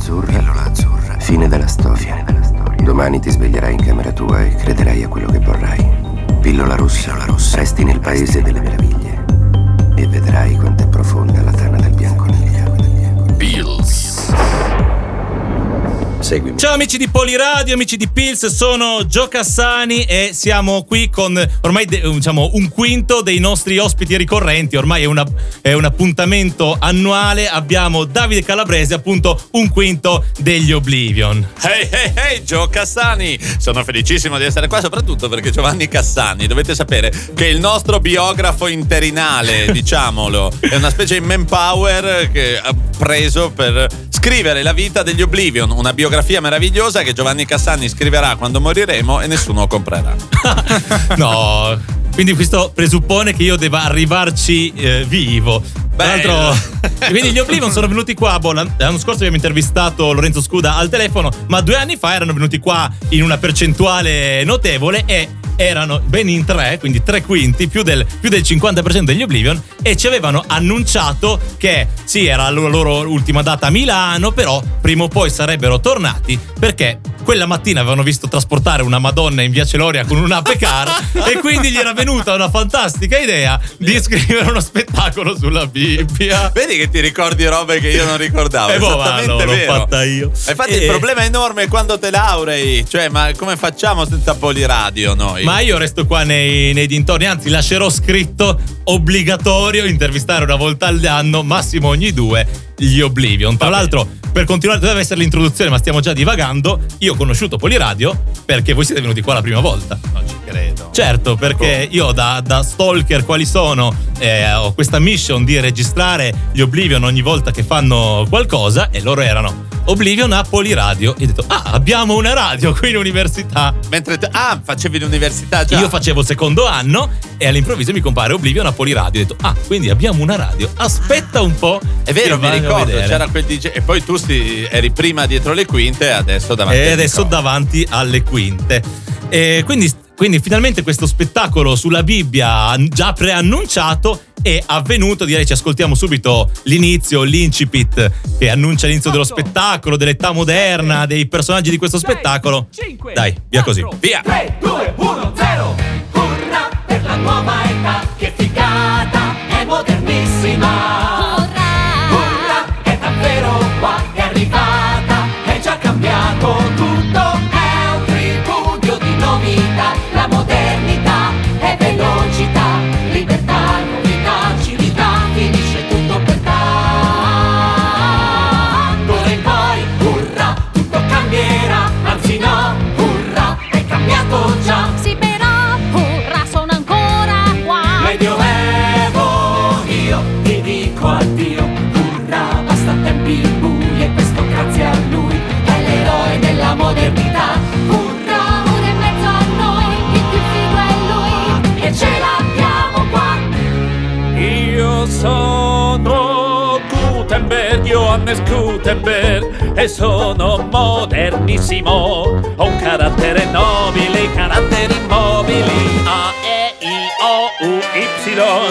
azzurra. Pillola azzurra. Fine della storia. Fine della storia. Domani ti sveglierai in camera tua e crederai a quello che vorrai. Pillola rossa. Pillola rossa. Resti nel paese delle meraviglie. E vedrai quanto è profonda la tana Seguimi. Ciao amici di Poliradio, amici di Pills, sono Gio Cassani e siamo qui con ormai diciamo un quinto dei nostri ospiti ricorrenti, ormai è, una- è un appuntamento annuale, abbiamo Davide Calabrese, appunto un quinto degli Oblivion. Ehi, ehi, ehi, Gio Cassani! Sono felicissimo di essere qua, soprattutto perché Giovanni Cassani, dovete sapere che è il nostro biografo interinale, diciamolo. È una specie di manpower che ha preso per scrivere la vita degli Oblivion, una biografia meravigliosa che Giovanni Cassani scriverà quando moriremo e nessuno comprerà. no, quindi questo presuppone che io debba arrivarci eh, vivo. Tra l'altro, quindi gli Oblivion sono venuti qua. boh, l'an- l'anno scorso abbiamo intervistato Lorenzo Scuda al telefono, ma due anni fa erano venuti qua in una percentuale notevole e erano ben in tre, quindi tre quinti, più del, più del 50% degli Oblivion, e ci avevano annunciato che sì, era la loro ultima data a Milano, però prima o poi sarebbero tornati perché quella mattina avevano visto trasportare una Madonna in via Celoria con un car e quindi gli era venuta una fantastica idea di scrivere uno spettacolo sulla Bibbia. Vedi che ti ricordi robe che io non ricordavo. Eh, boh, esattamente l'ho- fatta io. E Infatti, E- il problema enorme è quando te laurei. Cioè, ma come facciamo senza poliradio noi? Ma io resto qua nei, nei dintorni, anzi lascerò scritto obbligatorio intervistare una volta all'anno, massimo ogni due, gli Oblivion. Tra l'altro, per continuare, doveva essere l'introduzione, ma stiamo già divagando. Io ho conosciuto Poliradio perché voi siete venuti qua la prima volta. Non ci credo. Certo, perché io da, da stalker quali sono, eh, ho questa mission di registrare gli Oblivion ogni volta che fanno qualcosa e loro erano Oblivion a Poliradio. E ho detto, ah, abbiamo una radio qui in università. Mentre te- ah, facevi l'università già. Io facevo il secondo anno e all'improvviso mi compare Oblivion a Poliradio. Ho detto, ah, quindi abbiamo una radio. Aspetta un po'. È vero, mi ricordo, c'era quel DJ e poi tu sti- eri prima dietro le quinte e adesso davanti E adesso davanti alle quinte. E quindi, quindi finalmente questo spettacolo sulla Bibbia già preannunciato è avvenuto. Direi ci ascoltiamo subito l'inizio, l'incipit che annuncia l'inizio dello spettacolo, dell'età moderna, dei personaggi di questo spettacolo. Dai, via così. Via! 3, 2, 1, 0 Urra per la nuova età Che figata, è modernissima dico addio Urra, basta tempi bui E questo grazie a lui È l'eroe della modernità Urra, Ora in mezzo a noi, il più figo è lui e ce l'abbiamo qua Io sono Gutenberg, Johannes Gutenberg e sono modernissimo. Ho un carattere nobile, caratteri immobili. A, E, I, O, U, Y.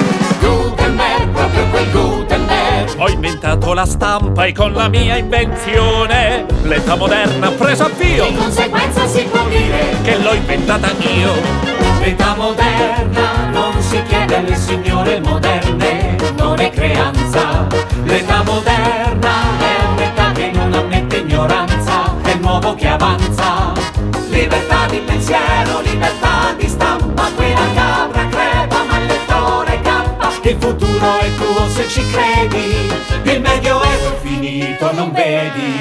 Ho inventato la stampa e con la mia invenzione l'età moderna ha preso avvio. Di conseguenza si può dire Che l'ho inventata io. L'età moderna non si chiede alle signore moderne, non è creanza. L'età moderna è vedi.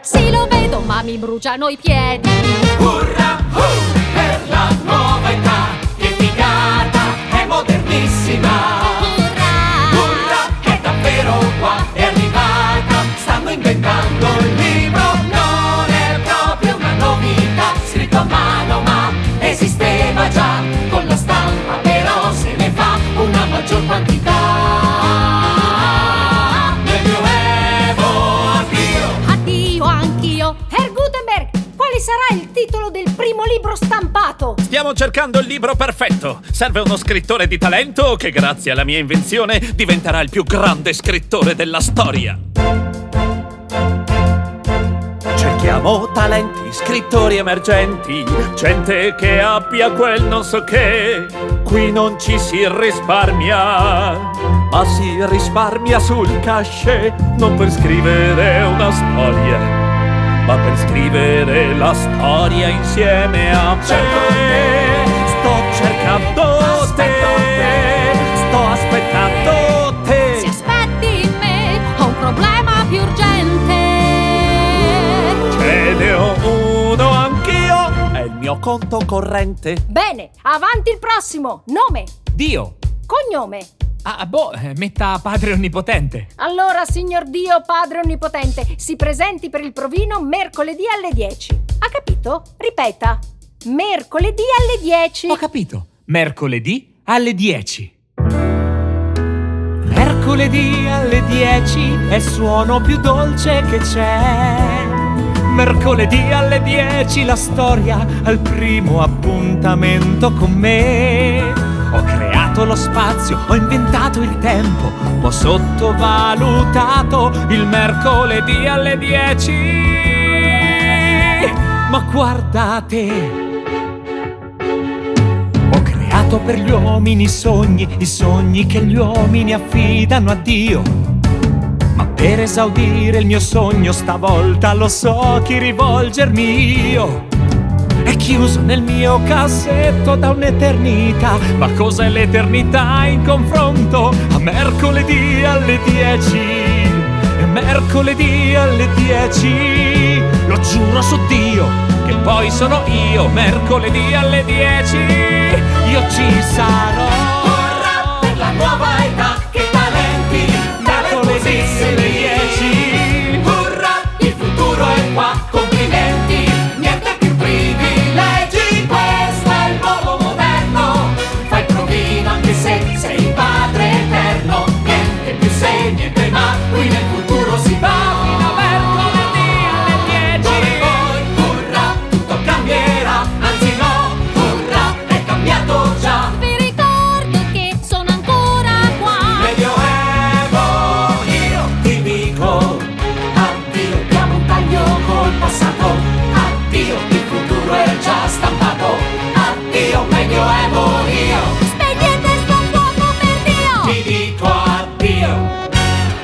Sì lo vedo ma mi bruciano i piedi Urra, uh, per la nuova età, che figata, è modernissima. Sarà il titolo del primo libro stampato? Stiamo cercando il libro perfetto. Serve uno scrittore di talento che, grazie alla mia invenzione, diventerà il più grande scrittore della storia. Cerchiamo talenti, scrittori emergenti, gente che abbia quel non so che. Qui non ci si risparmia, ma si risparmia sul cachet, non per scrivere una storia, ma per scrivere la storia insieme a me. Sto cercando te, sto aspettando te. Si aspetti me, ho un problema più urgente. Ce ne ho uno anch'io, è il mio conto corrente. Bene, avanti il prossimo. Nome, Dio. cognome. Ah, boh, eh, metta padre onnipotente. Allora, signor Dio Padre Onnipotente, si presenti per il provino mercoledì alle 10. Ha capito? Ripeta. Mercoledì alle 10. Ho capito. Mercoledì alle 10. Mercoledì alle 10 è il suono più dolce che c'è. Mercoledì alle 10 la storia al primo appuntamento con me. Ho creato lo spazio, ho inventato il tempo, ho sottovalutato il mercoledì alle 10. Ma guardate, ho creato per gli uomini i sogni, i sogni che gli uomini affidano a Dio. Ma per esaudire il mio sogno stavolta lo so chi rivolgermi io. Chiuso nel mio cassetto da un'eternità. Ma cos'è l'eternità in confronto? A mercoledì alle 10? E mercoledì alle 10 lo giuro su Dio che poi sono io. Mercoledì alle 10 io ci sarò. Per la nuova se, niente ma, qui nel futuro si va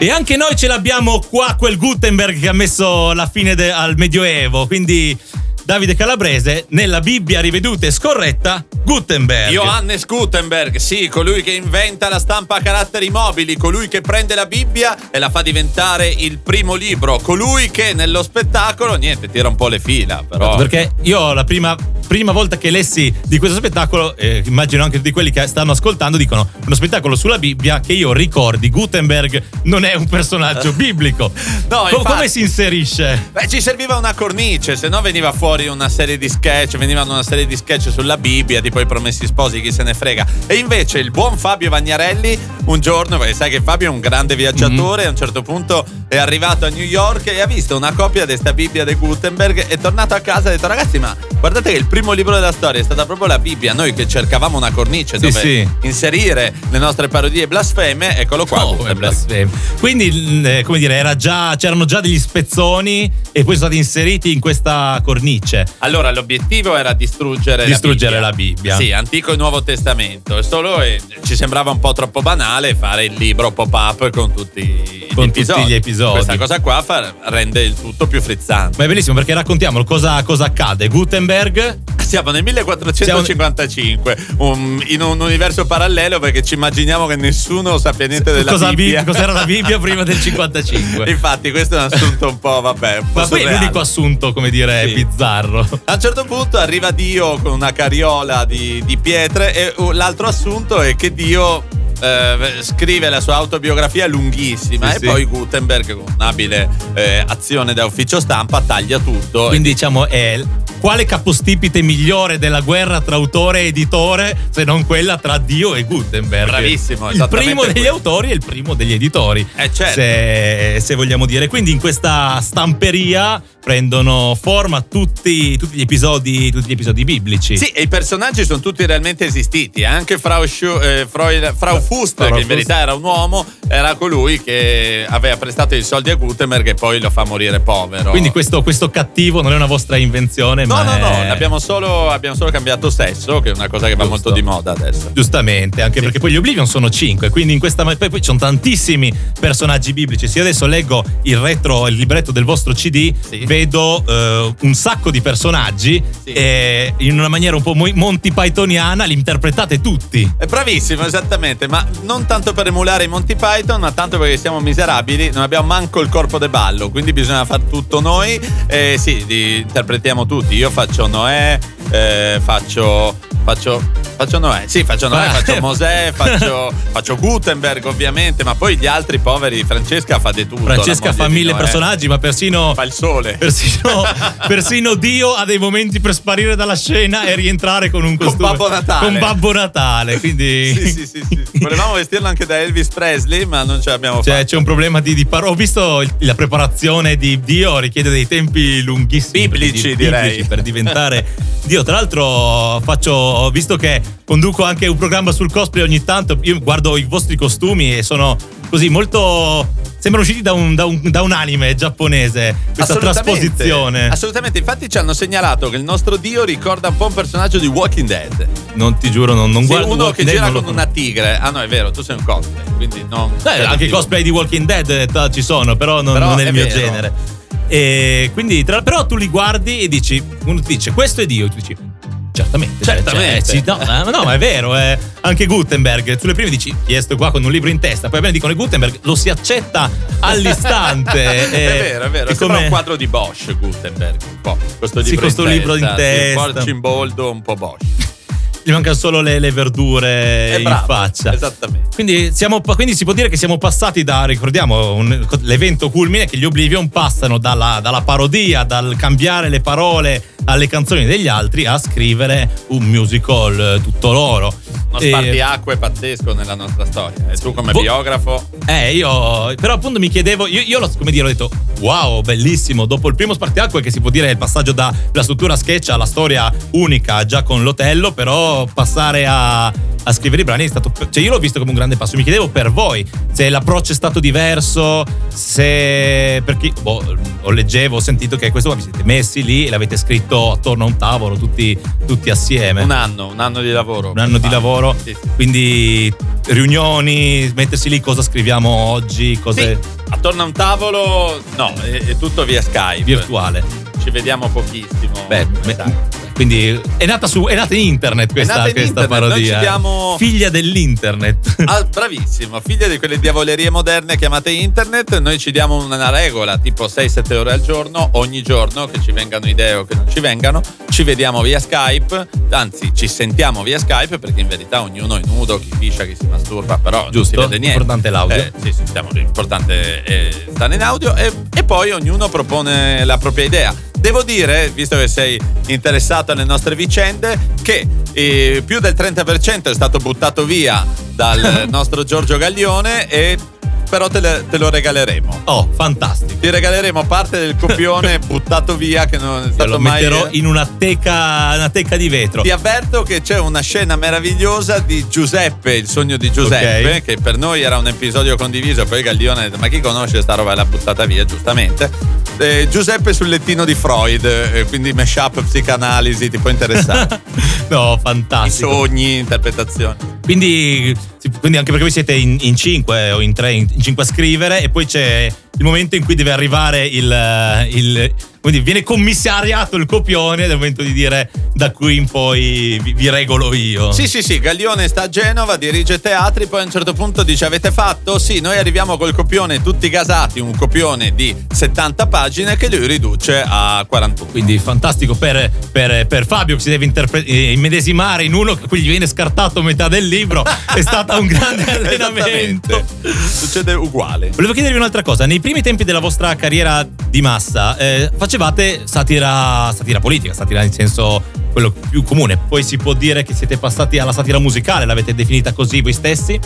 E anche noi ce l'abbiamo qua, quel Gutenberg che ha messo la fine de- al Medioevo. Quindi Davide Calabrese, nella Bibbia riveduta e scorretta, Gutenberg. Johannes Gutenberg, sì, colui che inventa la stampa a caratteri mobili, colui che prende la Bibbia e la fa diventare il primo libro, colui che nello spettacolo, niente, tira un po' le fila, però... Perché io la prima, prima volta che lessi di questo spettacolo, eh, immagino anche tutti quelli che stanno ascoltando, dicono uno spettacolo sulla Bibbia che io ricordi, Gutenberg non è un personaggio biblico. No, Co- infatti- come si inserisce? Beh, ci serviva una cornice, se no veniva fuori una serie di sketch, venivano una serie di sketch sulla Bibbia, tipo i promessi sposi, chi se ne frega. E invece il buon Fabio Vagnarelli, un giorno, perché sai che Fabio è un grande viaggiatore, a un certo punto è arrivato a New York e ha visto una copia di questa Bibbia di Gutenberg, è tornato a casa e ha detto ragazzi ma guardate che il primo libro della storia è stata proprio la Bibbia, noi che cercavamo una cornice Sì, dove sì. inserire le nostre parodie blasfeme, eccolo qua. Oh, blasfemo. Quindi, eh, come dire, era già, c'erano già degli spezzoni e poi sono stati inseriti in questa cornice. Allora, l'obiettivo era distruggere, Distruggere la la Bibbia. Sì, Antico e Nuovo Testamento. Solo eh, ci sembrava un po' troppo banale fare il libro pop-up con tutti gli Con tutti episodi. gli episodi. Questa cosa qua fa- rende il tutto più frizzante. Ma è bellissimo perché raccontiamolo cosa, cosa accade. Gutenberg Siamo nel 1455, un- in un universo parallelo perché ci immaginiamo che nessuno sappia niente della cosa Bibbia. Bib- cos'era la Bibbia prima del 55. Infatti, questo è un assunto un po', vabbè, un po' Ma poi è l'unico assunto, come dire, Sì. bizzarro. A un certo punto arriva Dio con una carriola di, di pietre e uh, l'altro assunto è che Dio eh, scrive la sua autobiografia lunghissima Sì, e sì. poi Gutenberg con un'abile eh, azione da ufficio stampa taglia tutto. Quindi diciamo è quale capostipite migliore della guerra tra autore e editore se non quella tra Dio e Gutenberg? Bravissimo, Il primo degli quello. autori e il primo degli editori. Eh, certo. se, se vogliamo dire. Quindi in questa stamperia prendono forma tutti, tutti gli episodi tutti gli episodi biblici. Sì, e i personaggi sono tutti realmente esistiti. Anche Frau, Schu- eh, Frau, Frau Fuster, Frau che in verità era un uomo, era colui che aveva prestato i soldi a Gutenberg e poi lo fa morire povero. Quindi questo, questo cattivo non è una vostra invenzione, No, ma no, no, è- abbiamo solo, abbiamo solo cambiato sesso, che è una cosa che va Giusto. molto di moda adesso. Giustamente, anche perché poi gli Oblivion sono cinque, quindi in questa poi, poi ci sono tantissimi personaggi biblici. Se io adesso leggo il retro, il libretto del vostro CD, Sì. Vedo eh, un sacco di personaggi Sì. e in una maniera un po' mo- Monty Pythoniana li interpretate tutti. È bravissimo, esattamente, ma non tanto per emulare i Monty Python, ma tanto perché siamo miserabili, non abbiamo manco il corpo de ballo, quindi bisogna fare tutto noi. E sì, li interpretiamo tutti. Io faccio Noè, eh, faccio. Faccio, faccio Noè, sì, faccio Noè, faccio Mosè, faccio, faccio Gutenberg ovviamente, ma poi gli altri poveri, Francesca fa di tutto. Francesca fa di mille personaggi, ma persino. Fa il sole. Persino, persino Dio ha dei momenti per sparire dalla scena e rientrare con un Con costume. Babbo Natale. Con Babbo Natale. Quindi. Sì, sì, sì, sì. Volevamo vestirlo anche da Elvis Presley, ma non ce l'abbiamo Cioè, fatta. c'è un problema di, di paro- Ho visto la preparazione di Dio richiede dei tempi lunghissimi. Biblici, per- direi. Per diventare Dio. Tra l'altro, faccio. Ho visto che conduco anche un programma sul cosplay ogni tanto. Io guardo i vostri costumi e sono così molto. Sembrano usciti da un, da un- da un anime giapponese. Questa trasposizione. Assolutamente, infatti ci hanno segnalato che il nostro Dio ricorda un po' un personaggio di Walking Dead. Non ti giuro, non, non Sì, guardo. uno Walking che Dead, gira non lo con una tigre. Ah no, è vero, tu sei un cosplay, quindi non... Eh, anche i cosplay di Walking Dead eh, t- ci sono, però non, Però non è il è mio vero. genere. E quindi, tra- però tu li guardi e dici, uno ti dice questo è Dio, tu dici. Certamente, Certamente. cioè, sì, no, ma no, ma è vero. eh. Anche Gutenberg, sulle prime dici, chiesto qua con un libro in testa, poi appena dicono Gutenberg, lo si accetta all'istante. è vero, è vero. È Sembra come- un quadro di Bosch, Gutenberg, un po'. Questo Sì, libro questo in libro in testa. testa. Un po' cimboldo, un po' Bosch. Gli mancano solo le, le verdure È in bravo, faccia. Esattamente. Quindi, siamo, quindi si può dire che siamo passati da, ricordiamo, un- l'evento culmine che gli Oblivion passano dalla, dalla parodia, dal cambiare le parole alle canzoni degli altri a scrivere un musical eh, tutto loro. Uno E- spartiacque pazzesco nella nostra storia. E tu come Vo- biografo... Eh, io. Però appunto mi chiedevo. Io, io l'ho- come dire, ho detto: Wow, bellissimo. Dopo il primo spartiacque, che si può dire il passaggio dalla struttura sketch alla storia unica, già con l'Otello, però passare a, a scrivere i brani è stato. Cioè, io l'ho visto come un grande passo. Mi chiedevo per voi se l'approccio è stato diverso, se. Perché boh, ho leggevo, ho sentito che questo qua vi siete messi lì e l'avete scritto attorno a un tavolo, tutti, tutti assieme. Un anno, un anno di lavoro. Un anno di Ah, lavoro, sì, sì. quindi riunioni, mettersi lì cosa scriviamo oggi, cose Sì, attorno a un tavolo, no, è, è tutto via Skype. virtuale. Ci vediamo pochissimo. Beh, me-. Quindi è nata su è nata in internet questa, in questa internet, parodia. diamo- Figlia dell'internet. Ah, bravissimo, figlia di quelle diavolerie moderne chiamate internet, noi ci diamo una regola, tipo 6-7 ore al giorno, ogni giorno, che ci vengano idee o che non ci vengano, ci vediamo via Skype, anzi ci sentiamo via Skype perché in verità ognuno è nudo, chi fiscia, chi si masturba, però non Giusto, si vede niente. importante l'audio. Eh, sì, sì, stiamo- l'importante è stare in audio e, e poi ognuno propone la propria idea. Devo dire, visto che sei interessato alle nostre vicende, che eh, più del 30% è stato buttato via dal nostro Giorgio Gaglione e però te, le- te lo regaleremo. Oh, fantastico. Ti regaleremo parte del copione buttato via che non è stato lo mai... metterò in una teca, una teca di vetro. Ti avverto che c'è una scena meravigliosa di Giuseppe, il sogno di Giuseppe, Ok. che per noi era un episodio condiviso, poi Gaglione ha detto ma chi conosce sta roba l'ha buttata via, giustamente. Eh, Giuseppe sul lettino di Freud, eh, quindi mashup psicanalisi, ti può interessare. no, I fantastico. sogni, interpretazioni. Quindi, quindi anche perché voi siete in, in cinque o in tre, in, in cinque a scrivere e poi c'è il momento in cui deve arrivare il... il quindi viene commissariato il copione il momento di dire da qui in poi vi, vi regolo io. Sì, sì, sì, Gaglione sta a Genova, dirige teatri, poi a un certo punto dice avete fatto? Sì, noi arriviamo col copione tutti gasati, un copione di 70 pagine che lui riduce a 41. Quindi fantastico per, per- per Fabio che si deve interpre- eh, immedesimare in uno che poi gli viene scartato metà del libro. È stato un grande allenamento. Succede uguale. Volevo chiedervi un'altra cosa. Nei primi tempi della vostra carriera di massa eh, facevate satira, satira politica, satira nel senso quello più comune. Poi si può dire che siete passati alla satira musicale, l'avete definita così voi stessi?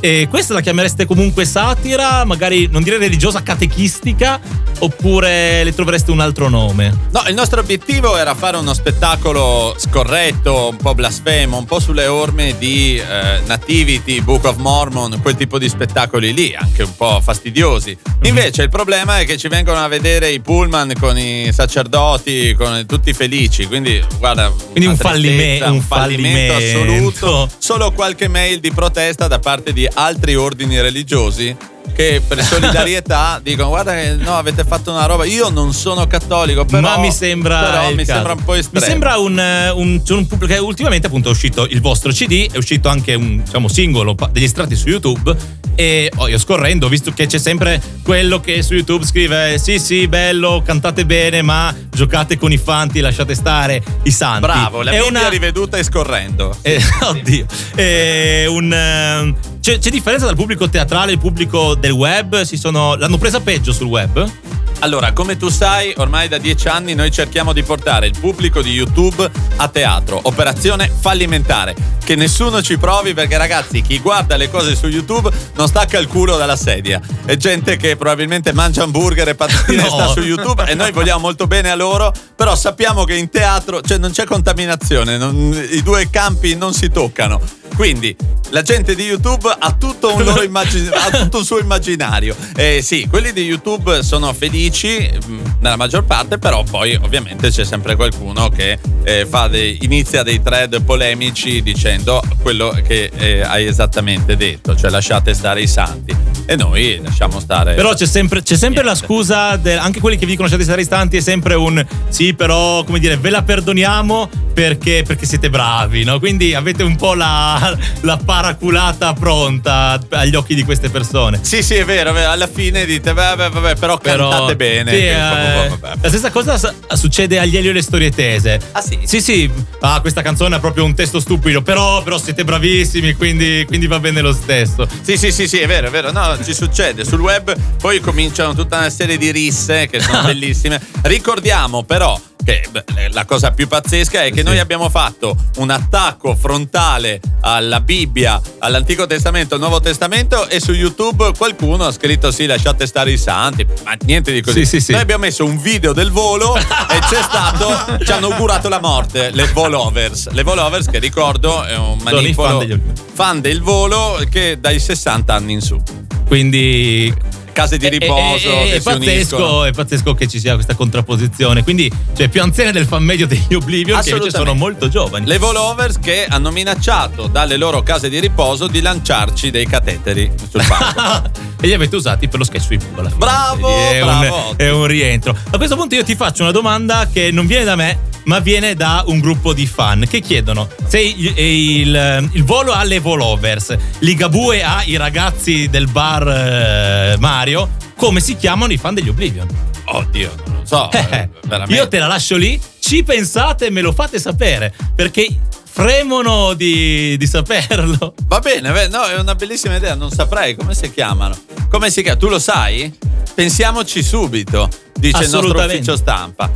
E questa la chiamereste comunque satira, magari non dire religiosa, catechistica, oppure le trovereste un altro nome? No, il nostro obiettivo era fare uno spettacolo scorretto, un po' blasfemo, un po' sulle orme di eh, Nativity, Book of Mormon, quel tipo di spettacoli lì, anche un po' fastidiosi. Invece il problema è che ci vengono a vedere i pullman con i sacerdoti, con tutti felici, quindi guarda... Quindi un fallime- un fallimento fallimento. assoluto. Solo qualche mail di protesta da parte di altri ordini religiosi che per solidarietà dicono guarda che no avete fatto una roba io non sono cattolico però Ma mi sembra. però mi caso. sembra un po' estremo Mi sembra un, eh, un, un pubblico. che Ultimamente, appunto, è uscito il vostro CD, è uscito anche un diciamo, singolo, degli estratti su YouTube. E oh, io scorrendo, ho visto che c'è sempre quello che su YouTube scrive: Sì, sì, bello, cantate bene, ma giocate con i fanti, lasciate stare i santi. bravo la è una, riveduta e scorrendo eh, oddio. È un. C'è, c'è differenza dal pubblico teatrale e il pubblico del web? Si sono, l'hanno presa peggio sul web? Allora, come tu sai, ormai da dieci anni noi cerchiamo di portare il pubblico di YouTube a teatro. Operazione fallimentare. Che nessuno ci provi perché ragazzi, chi guarda le cose su YouTube non stacca il culo dalla sedia. È gente che probabilmente mangia hamburger e patatine No. e sta su YouTube e noi vogliamo molto bene a loro, però sappiamo che in teatro cioè, non c'è contaminazione, non- i due campi non si toccano. Quindi la gente di YouTube ha tutto un, loro immagin- ha tutto un suo immaginario. Eh, sì, quelli di YouTube sono felici mh, nella maggior parte, però poi ovviamente c'è sempre qualcuno che eh, fa dei- inizia dei thread polemici dicendo quello che eh, hai esattamente detto, cioè lasciate stare i santi. E noi lasciamo stare. Però c'è sempre, c'è sempre la scusa, del- anche quelli che vi dicono lasciate stare istanti, è sempre un sì, però come dire, ve la perdoniamo perché, perché siete bravi, no? Quindi avete un po' la, la paraculata pronta agli occhi di queste persone. Sì, sì, è vero, è vero, alla fine dite, vabbè, vabbè, però Però, cantate bene. sì, eh, la stessa cosa succede agli Elio e le storie tese. Ah, sì? Sì, sì. Ah, questa canzone ha proprio un testo stupido, però, però siete bravissimi, quindi, quindi va bene lo stesso. Sì, sì, sì, sì, è vero, è vero. No, ci succede. Sul web poi cominciano tutta una serie di risse che sono bellissime. Ricordiamo però che la cosa più pazzesca è che Sì. noi abbiamo fatto un attacco frontale alla Bibbia, all'Antico Testamento, al Nuovo Testamento e su YouTube qualcuno ha scritto sì, lasciate stare i santi, ma niente di così. Sì, sì, sì. Noi abbiamo messo un video del volo e c'è stato, ci hanno augurato la morte, le volovers. Le volovers che ricordo è un manipolo fan del volo che dai 60 anni in su. Quindi Case di È- riposo è, è, è uniscono. pazzesco, è pazzesco che ci sia questa contrapposizione. Quindi, cioè, più anziane del fan medio degli Oblivion, che invece sono molto giovani. Le volovers che hanno minacciato dalle loro case di riposo di lanciarci dei cateteri sul palco. e li avete usati per lo sketch alla fine. Bravo, è, bravo. Un, è un rientro. A questo punto io ti faccio una domanda che non viene da me, ma viene da un gruppo di fan che chiedono se il, il- il volo alle volovers, Ligabue ha i ragazzi del bar eh, Mario, come si chiamano i fan degli Oblivion? Oddio, non lo so. Eh, eh, veramente. Io te la lascio lì, ci pensate e me lo fate sapere, perché fremono di, di saperlo. Va bene, no, è una bellissima idea, non saprei come si chiamano. Come si chiama? Tu lo sai? Pensiamoci subito, dice il nostro ufficio stampa.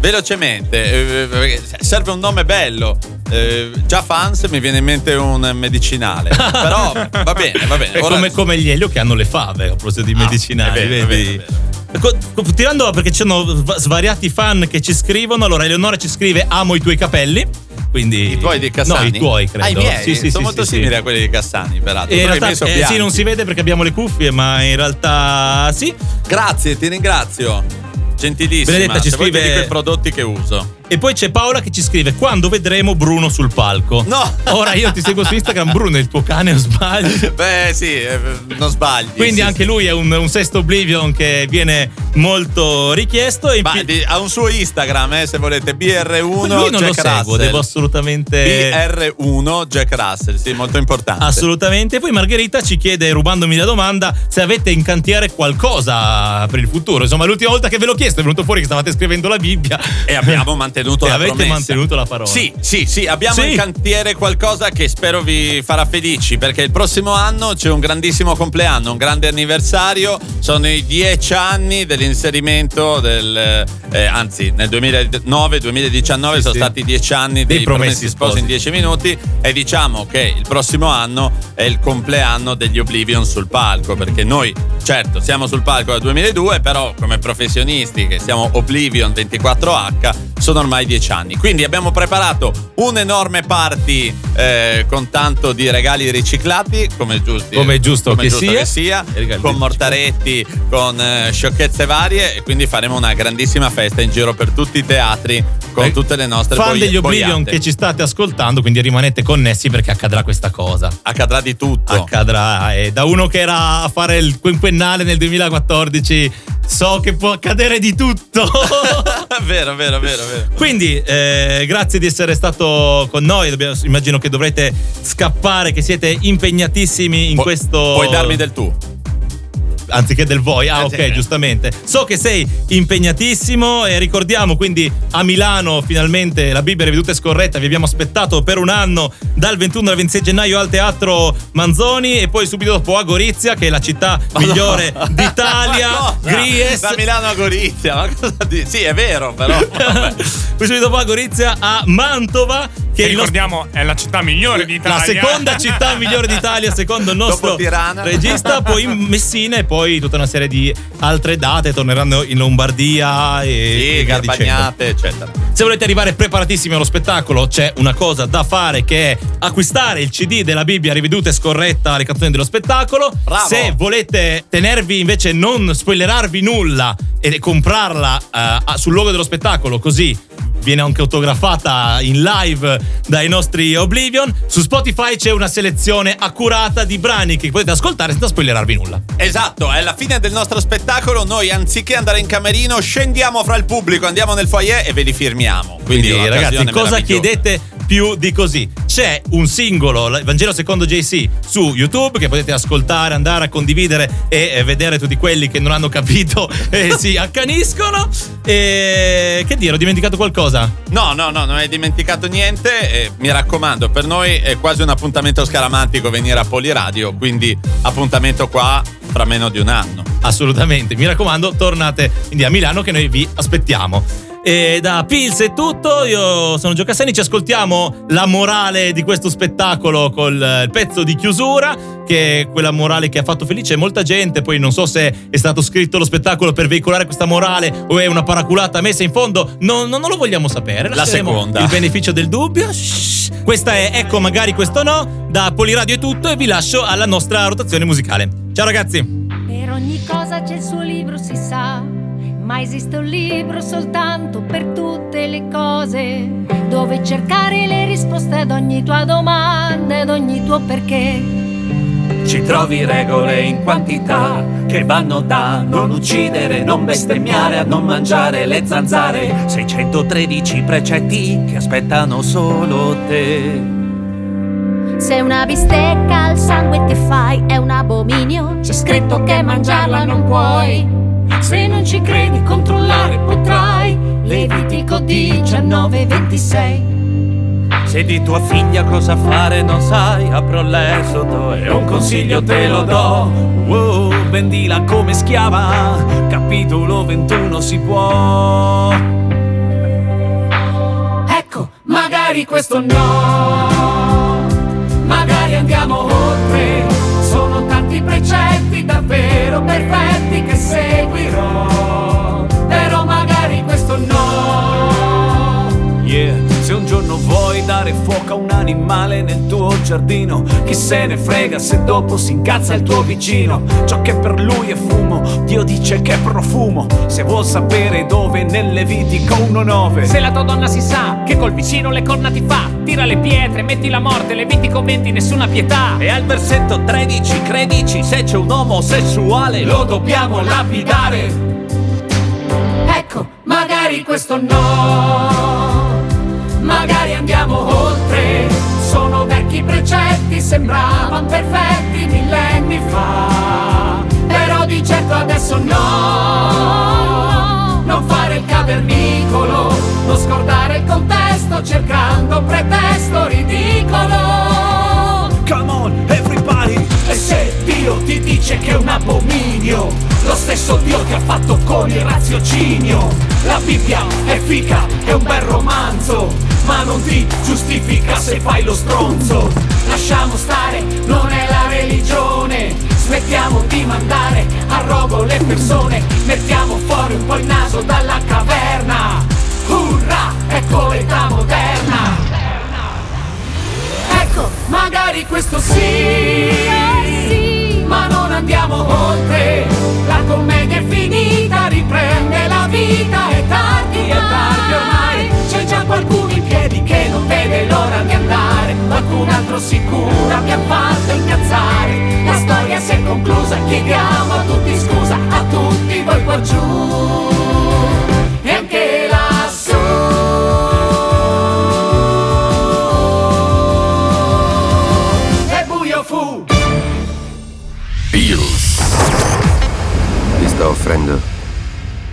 Velocemente, eh, perché serve un nome bello. Eh, già fans mi viene in mente un medicinale. Però va bene, va bene. È Ora- come, come gli Elio che hanno le fave a proposito di Ah, medicinali, è vero, vedi? vero, co- Tirando perché ci sono sv- svariati fan che ci scrivono. Allora, Eleonora ci scrive: Amo i tuoi capelli. Quindi. I tuoi di Cassani? No, i tuoi, credo. Ah, i miei? Sì, sì, sono sì, molto sì, simili sì. a quelli di Cassani, peraltro. In realtà, eh, sì, non si vede perché abbiamo le cuffie, ma in realtà sì. Grazie, ti ringrazio. Gentilissima. Benedetta ci Se scrive- dico i prodotti che uso. E poi c'è Paola che ci scrive: Quando vedremo Bruno sul palco? No! Ora io ti seguo su Instagram, Bruno è il tuo cane o sbaglio? Beh, sì, eh, non sbagli. Quindi sì, anche sì. lui è un, un sesto Oblivion che viene molto richiesto. E Ma di- ha un suo Instagram, eh, se volete, BR1 lui non lo Jack seguo, Russell. devo assolutamente. BR1 Jack Russell, sì, molto importante. Assolutamente. Poi Margherita ci chiede, rubandomi la domanda, se avete in cantiere qualcosa per il futuro. Insomma, l'ultima volta che ve l'ho chiesto è venuto fuori che stavate scrivendo la Bibbia. E abbiamo mantenuto E la avete promessa. mantenuto la parola. Sì, sì, sì, abbiamo Sì. in cantiere qualcosa che spero vi farà felici perché il prossimo anno c'è un grandissimo compleanno, un grande anniversario, sono i dieci anni dell'inserimento del eh, anzi nel 2009-2019 sono sì. stati dieci anni Dei dei Promessi promessi sposi in dieci minuti e diciamo che il prossimo anno è il compleanno degli Oblivion sul palco perché noi certo siamo sul palco dal 2002 però come professionisti che siamo Oblivion 24H sono ormai dieci anni quindi abbiamo preparato un enorme party eh, con tanto di regali riciclati come, giusti- Come è giusto come che giusto sia. che sia Regali con mortaretti con eh, sciocchezze varie e quindi faremo una grandissima festa in giro per tutti i teatri con Eh, tutte le nostre Fan boi- degli Oblivion boiate. che ci state ascoltando, quindi rimanete connessi perché accadrà questa cosa. accadrà di tutto Accadrà. E da uno che era a fare il quinquennale nel 2014, so che può accadere di tutto. vero, vero, vero, vero. Quindi, eh, grazie di essere stato con noi. Dobbiamo- immagino che dovrete scappare, che siete impegnatissimi in Pu- questo. Puoi darmi del tu. Anziché del voi. Ah, Eh, ok, giustamente. So che sei impegnatissimo e ricordiamo quindi a Milano finalmente la Bibbia riveduta e scorretta. Vi abbiamo aspettato per un anno dal 21 al 26 gennaio al Teatro Manzoni e poi subito dopo a Gorizia, che è la città migliore d'Italia. Ma cosa? Gries. Da Milano a Gorizia, ma cosa di- Sì, è vero, però. poi subito dopo a Gorizia a Mantova, che ricordiamo è la città migliore d'Italia. la seconda città migliore d'Italia secondo il nostro regista, poi Messina e poi tutta una serie di altre date torneranno in Lombardia e, Sì. Garbagnate, eccetera. Se volete arrivare preparatissimi allo spettacolo, c'è una cosa da fare che è acquistare il CD della Bibbia riveduta e scorretta alle canzoni dello spettacolo. Bravo. Se volete tenervi invece non spoilerarvi nulla e comprarla eh, sul logo dello spettacolo, così viene anche autografata in live dai nostri Oblivion. Su Spotify c'è una selezione accurata di brani che potete ascoltare senza spoilerarvi nulla. Esatto, è la fine del nostro spettacolo. Noi, anziché andare in camerino, scendiamo fra il pubblico, andiamo nel foyer e ve li firmiamo. Quindi, Quindi, ragazzi, cosa chiedete più di così? C'è un singolo, il Vangelo secondo JC, su YouTube che potete ascoltare, andare a condividere e vedere tutti quelli che non hanno capito e si accaniscono. E che dire, ho dimenticato qualcosa? No, no, no, non hai dimenticato niente. eh, mi raccomando, per noi è quasi un appuntamento scaramantico venire a Poliradio. Quindi, appuntamento qua fra meno di un anno. Assolutamente, mi raccomando, tornate quindi a Milano che noi vi aspettiamo. E da Pils è tutto, io sono Gio Cassani, ci ascoltiamo la morale di questo spettacolo col eh, pezzo di chiusura, che è quella morale che ha fatto felice molta gente, poi non so se è stato scritto lo spettacolo per veicolare questa morale o è una paraculata messa in fondo, non, non- non lo vogliamo sapere. La seconda. Il beneficio del dubbio. Shh. Questa è Ecco magari questo no, da Poliradio è tutto e vi lascio alla nostra rotazione musicale. Ciao ragazzi! Per ogni cosa c'è il suo libro, si sa. Ma esiste un libro soltanto per tutte le cose, dove cercare le risposte ad ogni tua domanda, ad ogni tuo perché. Ci trovi regole in quantità che vanno da non uccidere, non bestemmiare, a non mangiare le zanzare. 613 precetti che aspettano solo te. Se una bistecca al sangue te fai, è un abominio. C'è scritto che mangiarla non puoi. Se non ci credi, controllare potrai. Levitico 19-26. Se di tua figlia cosa fare non sai, apro l'esodo e un consiglio te lo do. Wow, vendila come schiava, capitolo 21 si può. Ecco, magari questo no, magari andiamo oltre. Tanti precetti davvero perfetti che seguirò, giorno vuoi dare fuoco a un animale nel tuo giardino, chi se ne frega se dopo si incazza il tuo vicino. Ciò che per lui è fumo, Dio dice che è profumo. Se vuol sapere dove nel Levitico 1.9 Se la tua donna si sa che col vicino le corna ti fa, tira le pietre, metti la morte, le 20 conventi, nessuna pietà. E al versetto 13 credici se c'è un omosessuale lo dobbiamo lapidare. Ecco, magari questo no, magari andiamo oltre. Sono vecchi precetti, sembravano perfetti millenni fa. Però di certo adesso no, non fare il cavernicolo, non scordare il contesto cercando un pretesto ridicolo. Come on, everybody! E se Dio ti dice che è un abominio, lo stesso Dio che ha fatto con il raziocinio, la Bibbia è fica, è un bel romanzo ma non ti giustifica se fai lo stronzo. Lasciamo stare, non è la religione, smettiamo di mandare a rogo le persone, mettiamo fuori un po' il naso dalla caverna. Urrà, ecco l'età moderna. Ecco, magari questo sì, qualcun altro sicuro abbiamo fatto incazzare. La storia si è conclusa, chiediamo a tutti scusa, a tutti voi qua giù. E anche lassù. E buio fu. Ti sto offrendo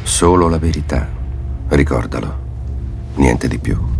solo la verità. Ricordalo. Niente di più.